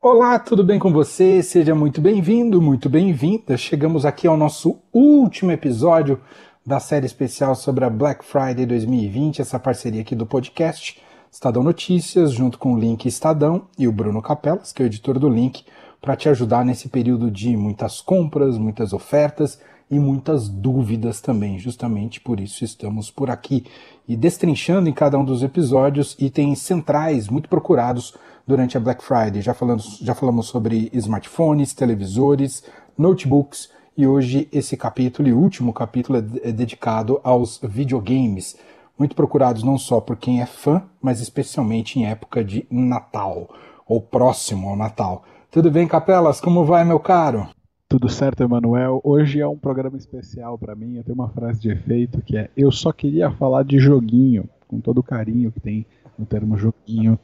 Olá, tudo bem com você? Seja muito bem-vindo, muito bem-vinda. Chegamos aqui ao nosso último episódio da série especial sobre a Black Friday 2020, essa parceria aqui do podcast Estadão Notícias, junto com o Link Estadão e o Bruno Capelas, que é o editor do Link, para te ajudar nesse período de muitas compras, muitas ofertas e muitas dúvidas também. Justamente por isso estamos por aqui e destrinchando em cada um dos episódios itens centrais muito procurados durante a Black Friday. Já falamos, já falamos sobre smartphones, televisores, notebooks e hoje esse capítulo e último capítulo é, é dedicado aos videogames, muito procurados não só por quem é fã, mas especialmente em época de Natal ou próximo ao Natal. Tudo bem, Capelas? Como vai, meu caro? Tudo certo, Emanuel. Hoje é um programa especial para mim. Eu tenho uma frase de efeito que é: Eu só queria falar de joguinho, com todo o carinho que tem no termo joguinho.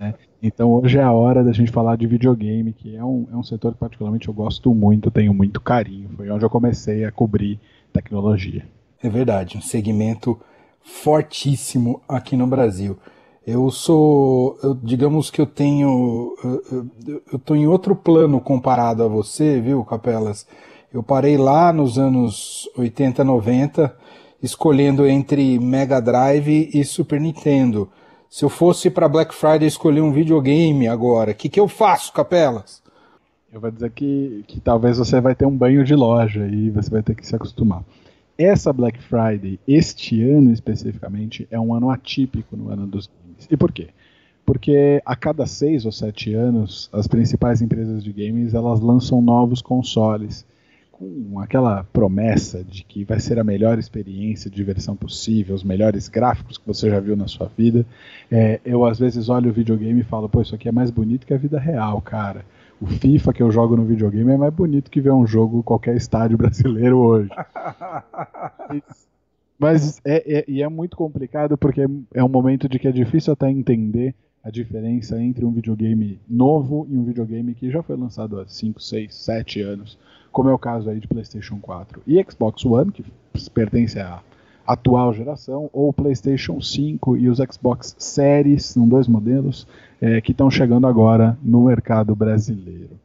Né? Então hoje é a hora da gente falar de videogame, que é um, é um setor que particularmente eu gosto muito, tenho muito carinho. Foi onde eu comecei a cobrir tecnologia. É verdade, um segmento fortíssimo aqui no Brasil. Eu sou, eu, digamos que eu tenho, eu, tô em outro plano comparado a você, viu, Capelas? Eu parei lá nos anos 80, 90, escolhendo entre Mega Drive e Super Nintendo. Se eu fosse para Black Friday escolher um videogame agora, o que, que eu faço, Capelas? Eu vou dizer que, que talvez você vai ter um banho de loja e você vai ter que se acostumar. Essa Black Friday, este ano especificamente, é um ano atípico no ano dos games. E por quê? Porque a cada seis ou sete anos, as principais empresas de games elas lançam novos consoles com aquela promessa de que vai ser a melhor experiência de diversão possível, os melhores gráficos que você já viu na sua vida. É, eu às vezes olho o videogame e falo, pô, isso aqui é mais bonito que a vida real, cara. O FIFA que eu jogo no videogame é mais bonito que ver um jogo qualquer estádio brasileiro hoje. Mas é, é, e é muito complicado porque é um momento de que é difícil até entender a diferença entre um videogame novo e um videogame que já foi lançado há 5, 6, 7 anos como é o caso aí de PlayStation 4 e Xbox One, que pertence à atual geração, ou PlayStation 5 e os Xbox Series, são dois modelos é, que estão chegando agora no mercado brasileiro.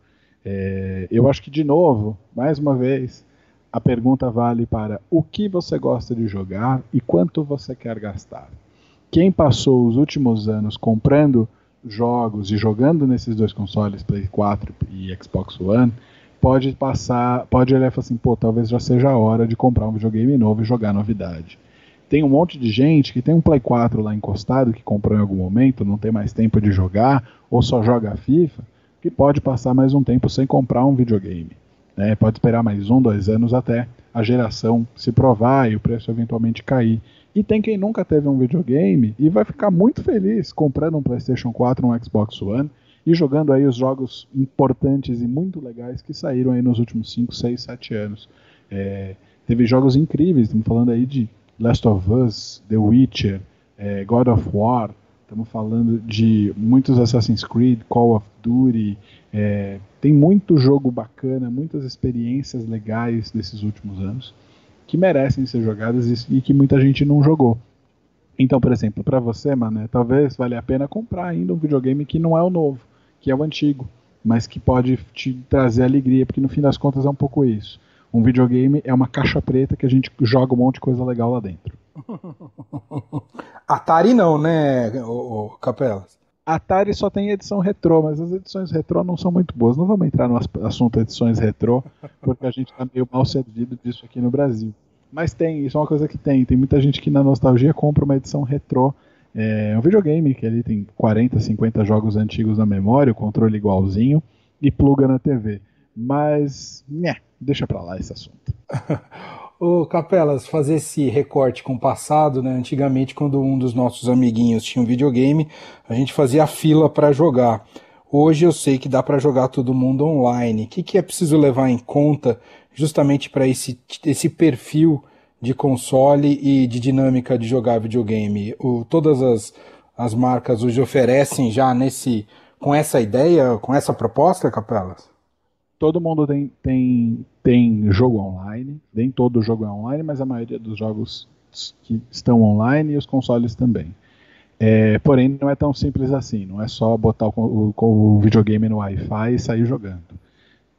É, eu acho que, de novo, mais uma vez, a pergunta vale para o que você gosta de jogar e quanto você quer gastar. Quem passou os últimos anos comprando jogos e jogando nesses dois consoles, Play 4 e Xbox One, pode passar, pode olhar e falar assim, pô, talvez já seja a hora de comprar um videogame novo e jogar novidade. Tem um monte de gente que tem um Play 4 lá encostado, que comprou em algum momento, não tem mais tempo de jogar, ou só joga FIFA, que pode passar mais um tempo sem comprar um videogame. Né? Pode esperar mais um, dois anos até a geração se provar e o preço eventualmente cair. E tem quem nunca teve um videogame e vai ficar muito feliz comprando um PlayStation 4, um Xbox One e jogando aí os jogos importantes e muito legais que saíram aí nos últimos 5, 6, 7 anos. É, teve jogos incríveis, estamos falando aí de Last of Us, The Witcher, é, God of War, estamos falando de muitos Assassin's Creed, Call of Duty, é, tem muito jogo bacana, muitas experiências legais desses últimos anos que merecem ser jogadas e, que muita gente não jogou. Então, por exemplo, para você, mano, talvez valha a pena comprar ainda um videogame que não é o novo que é o antigo, mas que pode te trazer alegria, porque no fim das contas é um pouco isso. Um videogame é uma caixa preta que a gente joga um monte de coisa legal lá dentro. Atari não, né, o, Capelas? Atari só tem edição retrô, mas as edições retrô não são muito boas. Não vamos entrar no assunto edições retrô, porque a gente está meio mal servido disso aqui no Brasil. Mas tem, isso é uma coisa que tem. Tem muita gente que na nostalgia compra uma edição retrô é um videogame que ele tem 40, 50 jogos antigos na memória, o controle igualzinho, e pluga na TV. Mas, né, deixa pra lá esse assunto. Ô Capelas, fazer esse recorte com o passado, né? Antigamente, quando um dos nossos amiguinhos tinha um videogame, a gente fazia fila para jogar. Hoje eu sei que dá para jogar todo mundo online. O que, que é preciso levar em conta justamente para esse, esse perfil de console e de dinâmica de jogar videogame. O, todas as, as marcas hoje oferecem já nesse com essa ideia, com essa proposta, Capelas? Todo mundo tem, tem, tem jogo online, nem todo jogo é online, mas a maioria dos jogos que estão online e os consoles também. É, porém, não é tão simples assim. Não é só botar o, o, o videogame no Wi-Fi e sair jogando.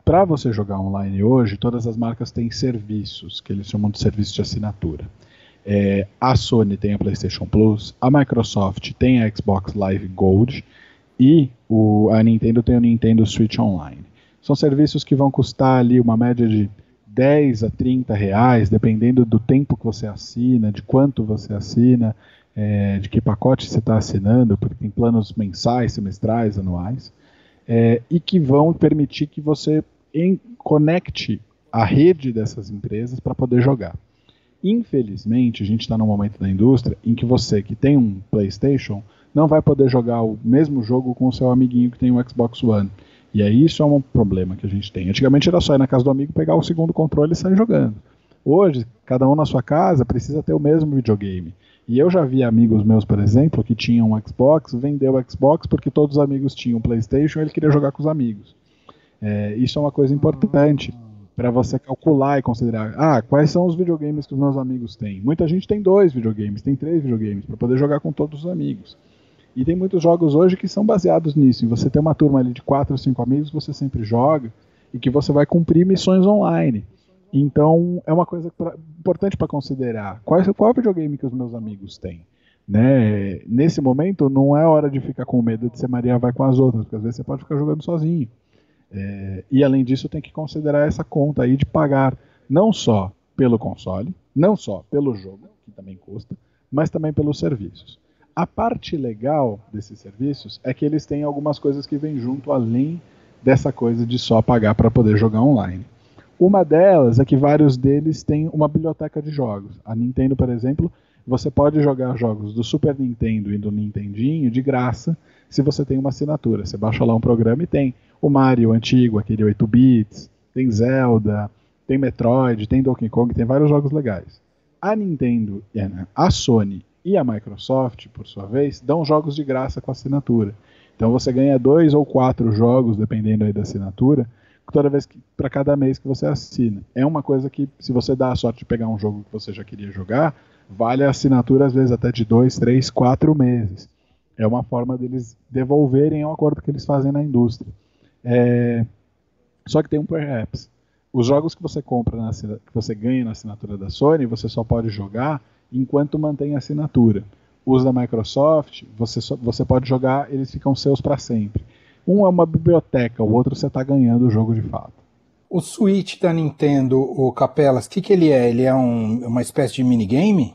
Para você jogar online hoje, todas as marcas têm serviços, que eles chamam de serviço de assinatura. É, a Sony tem a PlayStation Plus, a Microsoft tem a Xbox Live Gold e o, a Nintendo tem o Nintendo Switch Online. São serviços que vão custar ali uma média de 10 a 30 reais, dependendo do tempo que você assina, de quanto você assina, é, de que pacote você está assinando, porque tem planos mensais, semestrais, anuais, é, e que vão permitir que você em, conecte a rede dessas empresas para poder jogar. Infelizmente, a gente está num momento da indústria em que você que tem um PlayStation não vai poder jogar o mesmo jogo com o seu amiguinho que tem um Xbox One. E aí isso é um problema que a gente tem. Antigamente era só ir na casa do amigo, pegar o segundo controle e sair jogando. Hoje, cada um na sua casa precisa ter o mesmo videogame. E eu já vi amigos meus, por exemplo, que tinham um Xbox, vendeu o Xbox porque todos os amigos tinham PlayStation e ele queria jogar com os amigos. É, isso é uma coisa importante para você calcular e considerar. Ah, quais são os videogames que os meus amigos têm? Muita gente tem dois videogames, tem três videogames para poder jogar com todos os amigos. E tem muitos jogos hoje que são baseados nisso. Em você ter uma turma ali de quatro ou cinco amigos, você sempre joga e que você vai cumprir missões online. Então é uma coisa pra, importante para considerar. Qual, qual é o videogame que os meus amigos têm? Né? Nesse momento não é hora de ficar com medo de ser Maria vai com as outras, porque às vezes você pode ficar jogando sozinho. É, e além disso, tem que considerar essa conta aí de pagar não só pelo console, não só pelo jogo, que também custa, mas também pelos serviços. A parte legal desses serviços é que eles têm algumas coisas que vêm junto além dessa coisa de só pagar para poder jogar online. Uma delas é que vários deles têm uma biblioteca de jogos. A Nintendo, por exemplo, você pode jogar jogos do Super Nintendo e do Nintendinho de graça se você tem uma assinatura. Você baixa lá um programa e tem o Mario antigo, aquele 8 bits, tem Zelda, tem Metroid, tem Donkey Kong, tem vários jogos legais. A Nintendo, né, a Sony e a Microsoft, por sua vez, dão jogos de graça com assinatura. Então você ganha dois ou quatro jogos, dependendo aí da assinatura, toda vez para cada mês que você assina. É uma coisa que, se você dá a sorte de pegar um jogo que você já queria jogar, vale a assinatura às vezes até de dois, três, quatro meses. É uma forma deles devolverem o acordo que eles fazem na indústria. É... Só que tem um perhaps. Os jogos que você compra, na, que você ganha na assinatura da Sony, você só pode jogar enquanto mantém a assinatura. Os da Microsoft, você, só, você pode jogar, eles ficam seus para sempre. Um é uma biblioteca, o outro você está ganhando o jogo de fato. O Switch da Nintendo, o Capelas, o que, que ele é? Ele é um, uma espécie de minigame?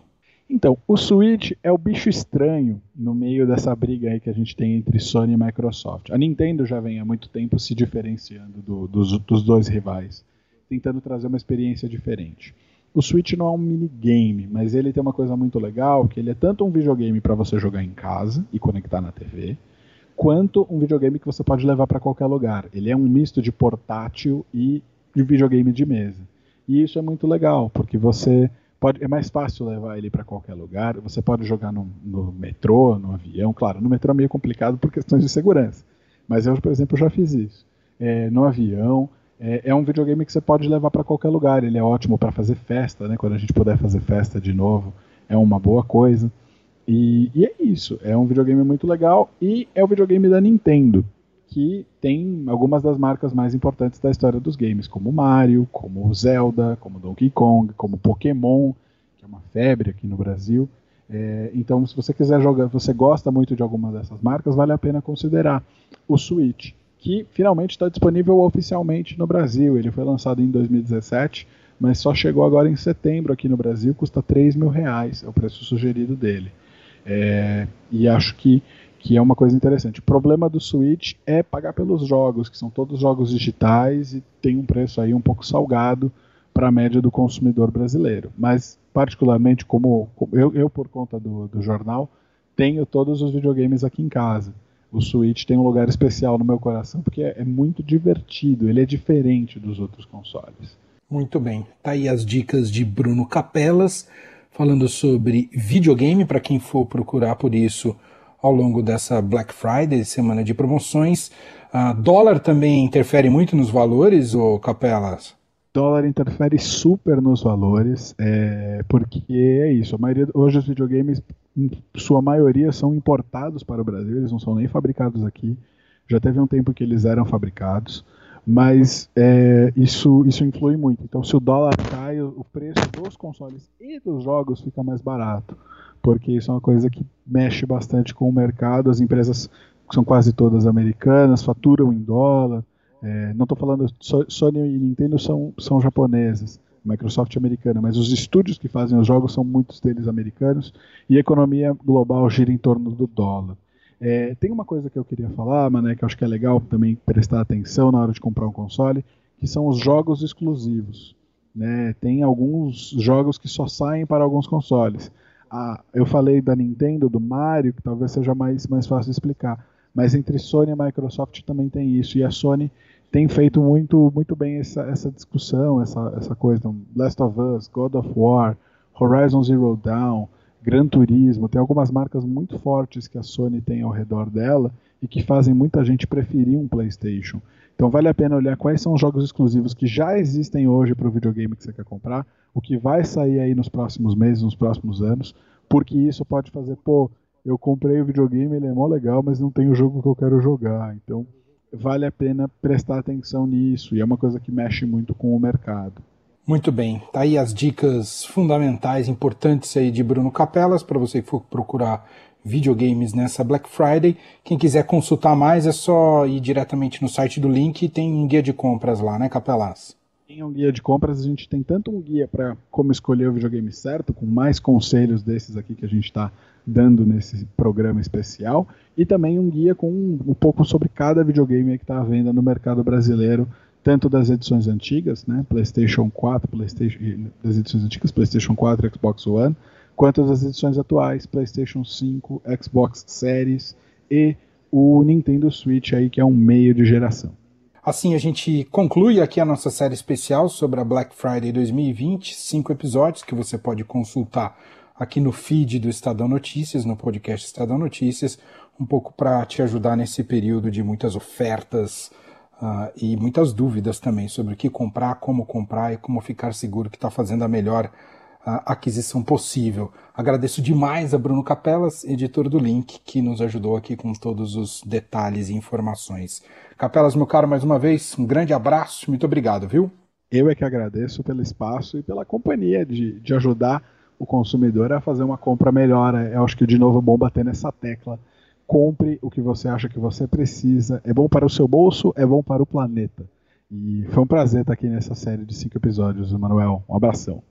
Então, o Switch é o bicho estranho no meio dessa briga aí que a gente tem entre Sony e Microsoft. A Nintendo já vem há muito tempo se diferenciando do, dos, dos dois rivais, tentando trazer uma experiência diferente. O Switch não é um minigame, mas ele tem uma coisa muito legal, que ele é tanto um videogame para você jogar em casa e conectar na TV, quanto um videogame que você pode levar para qualquer lugar. Ele é um misto de portátil e de videogame de mesa. E isso é muito legal, porque você pode, é mais fácil levar ele para qualquer lugar. Você pode jogar no, no, metrô, no avião. Claro, no metrô é meio complicado por questões de segurança. Mas eu, por exemplo, já fiz isso. É, no avião. É, é, um videogame que você pode levar para qualquer lugar. Ele é ótimo para fazer festa, né? Quando a gente puder fazer festa de novo, é uma boa coisa. E, e é isso. É um videogame muito legal e é o videogame da Nintendo que tem algumas das marcas mais importantes da história dos games, como Mario, como Zelda, como Donkey Kong, como Pokémon, que é uma febre aqui no Brasil. É, então, se você quiser jogar, você gosta muito de alguma dessas marcas, vale a pena considerar o Switch, que finalmente está disponível oficialmente no Brasil. Ele foi lançado em 2017, mas só chegou agora em setembro aqui no Brasil, custa 3 mil reais, é o preço sugerido dele. É, e acho que que é uma coisa interessante. O problema do Switch é pagar pelos jogos, que são todos jogos digitais e tem um preço aí um pouco salgado para a média do consumidor brasileiro. Mas, particularmente, como, eu, eu, por conta do, do jornal, tenho todos os videogames aqui em casa. O Switch tem um lugar especial no meu coração porque é, é muito divertido, ele é diferente dos outros consoles. Muito bem, tá aí as dicas de Bruno Capelas falando sobre videogame para quem for procurar por isso ao longo dessa Black Friday, semana de promoções. Uh, dólar também interfere muito nos valores, ou Capelas? Dólar interfere super nos valores, é, porque é isso. A maioria hoje os videogames em sua maioria são importados para o Brasil, eles não são nem fabricados aqui. Já teve um tempo que eles eram fabricados, mas é, isso, isso influi muito. Então, se o dólar cai, o preço dos consoles e dos jogos fica mais barato, porque isso é uma coisa que mexe bastante com o mercado. As empresas são quase todas americanas, faturam em dólar. É, não estou falando Sony e Nintendo são, são japonesas, Microsoft americana, mas os estúdios que fazem os jogos são muitos deles americanos e a economia global gira em torno do dólar. É, tem uma coisa que eu queria falar, Mané, que eu acho que é legal também prestar atenção na hora de comprar um console, que são os jogos exclusivos. Né? Tem alguns jogos que só saem para alguns consoles. Ah, eu falei da Nintendo, do Mario, que talvez seja mais, mais fácil de explicar. Mas entre Sony e Microsoft também tem isso. E a Sony tem feito muito, muito bem essa, essa discussão, essa, essa coisa. Então, Last of Us, God of War, Horizon Zero Dawn, Gran Turismo. Tem algumas marcas muito fortes que a Sony tem ao redor dela e que fazem muita gente preferir um PlayStation. Então vale a pena olhar quais são os jogos exclusivos que já existem hoje para o videogame que você quer comprar, o que vai sair aí nos próximos meses, nos próximos anos, porque isso pode fazer, pô, eu comprei o videogame, ele é mó legal, mas não tem o jogo que eu quero jogar. Então, vale a pena prestar atenção nisso, e é uma coisa que mexe muito com o mercado. Muito bem, tá aí as dicas fundamentais, importantes aí de Bruno Capelas, para você que for procurar videogames nessa Black Friday. Quem quiser consultar mais é só ir diretamente no site do link e tem um guia de compras lá, né, Capelas? Tem um guia de compras, a gente tem tanto um guia para como escolher o videogame certo, com mais conselhos desses aqui que a gente está dando nesse programa especial, e também um guia com um, um pouco sobre cada videogame que está à venda no mercado brasileiro, tanto das edições antigas, né, PlayStation 4, PlayStation, das edições antigas, PlayStation 4, Xbox One, quanto das edições atuais, PlayStation 5, Xbox Series e o Nintendo Switch aí que é um meio de geração. Assim a gente conclui aqui a nossa série especial sobre a Black Friday 2020, cinco episódios que você pode consultar aqui no feed do Estadão Notícias, no podcast Estadão Notícias, um pouco para te ajudar nesse período de muitas ofertas uh, e muitas dúvidas também sobre o que comprar, como comprar e como ficar seguro que está fazendo a melhor aquisição possível. Agradeço demais a Bruno Capelas, editor do Link, que nos ajudou aqui com todos os detalhes e informações. Capelas, meu caro, mais uma vez, um grande abraço, muito obrigado, viu? Eu é que agradeço pelo espaço e pela companhia de, de ajudar o consumidor a fazer uma compra melhor. É, eu acho que de novo é bom bater nessa tecla. Compre o que você acha que você precisa. É bom para o seu bolso, é bom para o planeta. E foi um prazer estar aqui nessa série de cinco episódios, Manuel. Um abração.